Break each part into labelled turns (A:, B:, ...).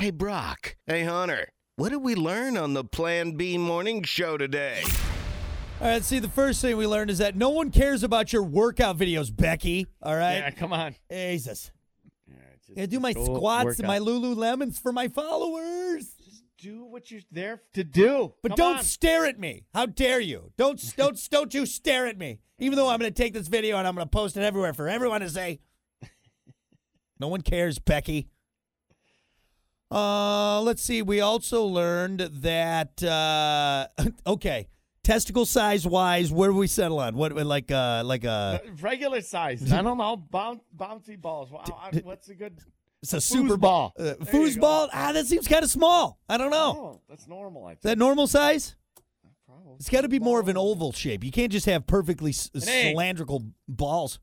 A: Hey, Brock. Hey, Hunter. What did we learn on the Plan B morning show today?
B: All right, see, the first thing we learned is that no one cares about your workout videos, Becky. All right?
C: Yeah, come on.
B: Jesus.
C: All right, just
B: I do my
C: go
B: squats
C: work
B: and
C: out.
B: my Lululemons for my followers.
C: Just do what you're there to do.
B: But
C: Come
B: don't
C: on.
B: stare at me. How dare you? Don't don't don't you stare at me. Even though I'm going to take this video and I'm going to post it everywhere for everyone to say. No one cares, Becky. Uh, let's see. We also learned that uh, okay, testicle size wise, where do we settle on? What like uh like a
C: regular size. I don't know. Boun- bouncy balls. Wow, What's a good
B: it's a super
C: ball.
B: uh, foosball? Ah, that seems kind of small. I don't know.
C: Oh, that's normal. I think.
B: Is that normal size?
C: Probably.
B: It's got to be more of an oval shape. You can't just have perfectly s- cylindrical balls.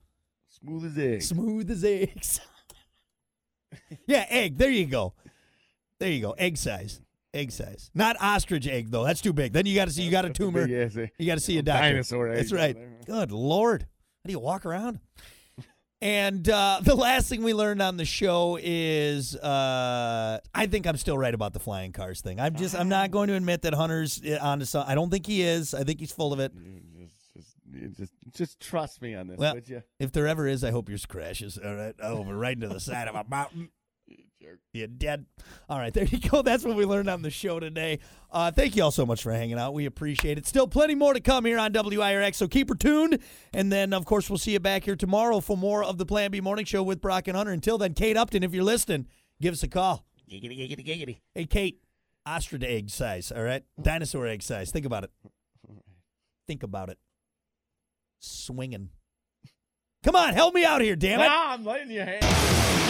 C: Smooth as eggs.
B: Smooth as eggs. yeah, egg. There you go. There you go. Egg size. Egg size. Not ostrich egg though. That's too big. Then you got to see you got a tumor. You got to see a doctor.
C: Dinosaur egg.
B: That's right. Good lord. How do you walk around? And uh, the last thing we learned on the show is uh, I think I'm still right about the flying cars thing. I'm just I'm not going to admit that Hunter's uh, onto some. I don't think he is. I think he's full of it.
C: Just, just, just, just trust me on this,
B: Well,
C: would you?
B: If there ever is, I hope yours crashes. All right, over right into the side of a mountain. You're dead. All right, there you go. That's what we learned on the show today. Uh, thank you all so much for hanging out. We appreciate it. Still plenty more to come here on WIRX, so keep her tuned. And then, of course, we'll see you back here tomorrow for more of the Plan B Morning Show with Brock and Hunter. Until then, Kate Upton, if you're listening, give us a call.
C: Giggity, giggity, giggity.
B: Hey, Kate, ostrich egg size, all right? Dinosaur egg size. Think about it. Think about it. Swinging. Come on, help me out here, damn it.
C: Ah, I'm letting you hang.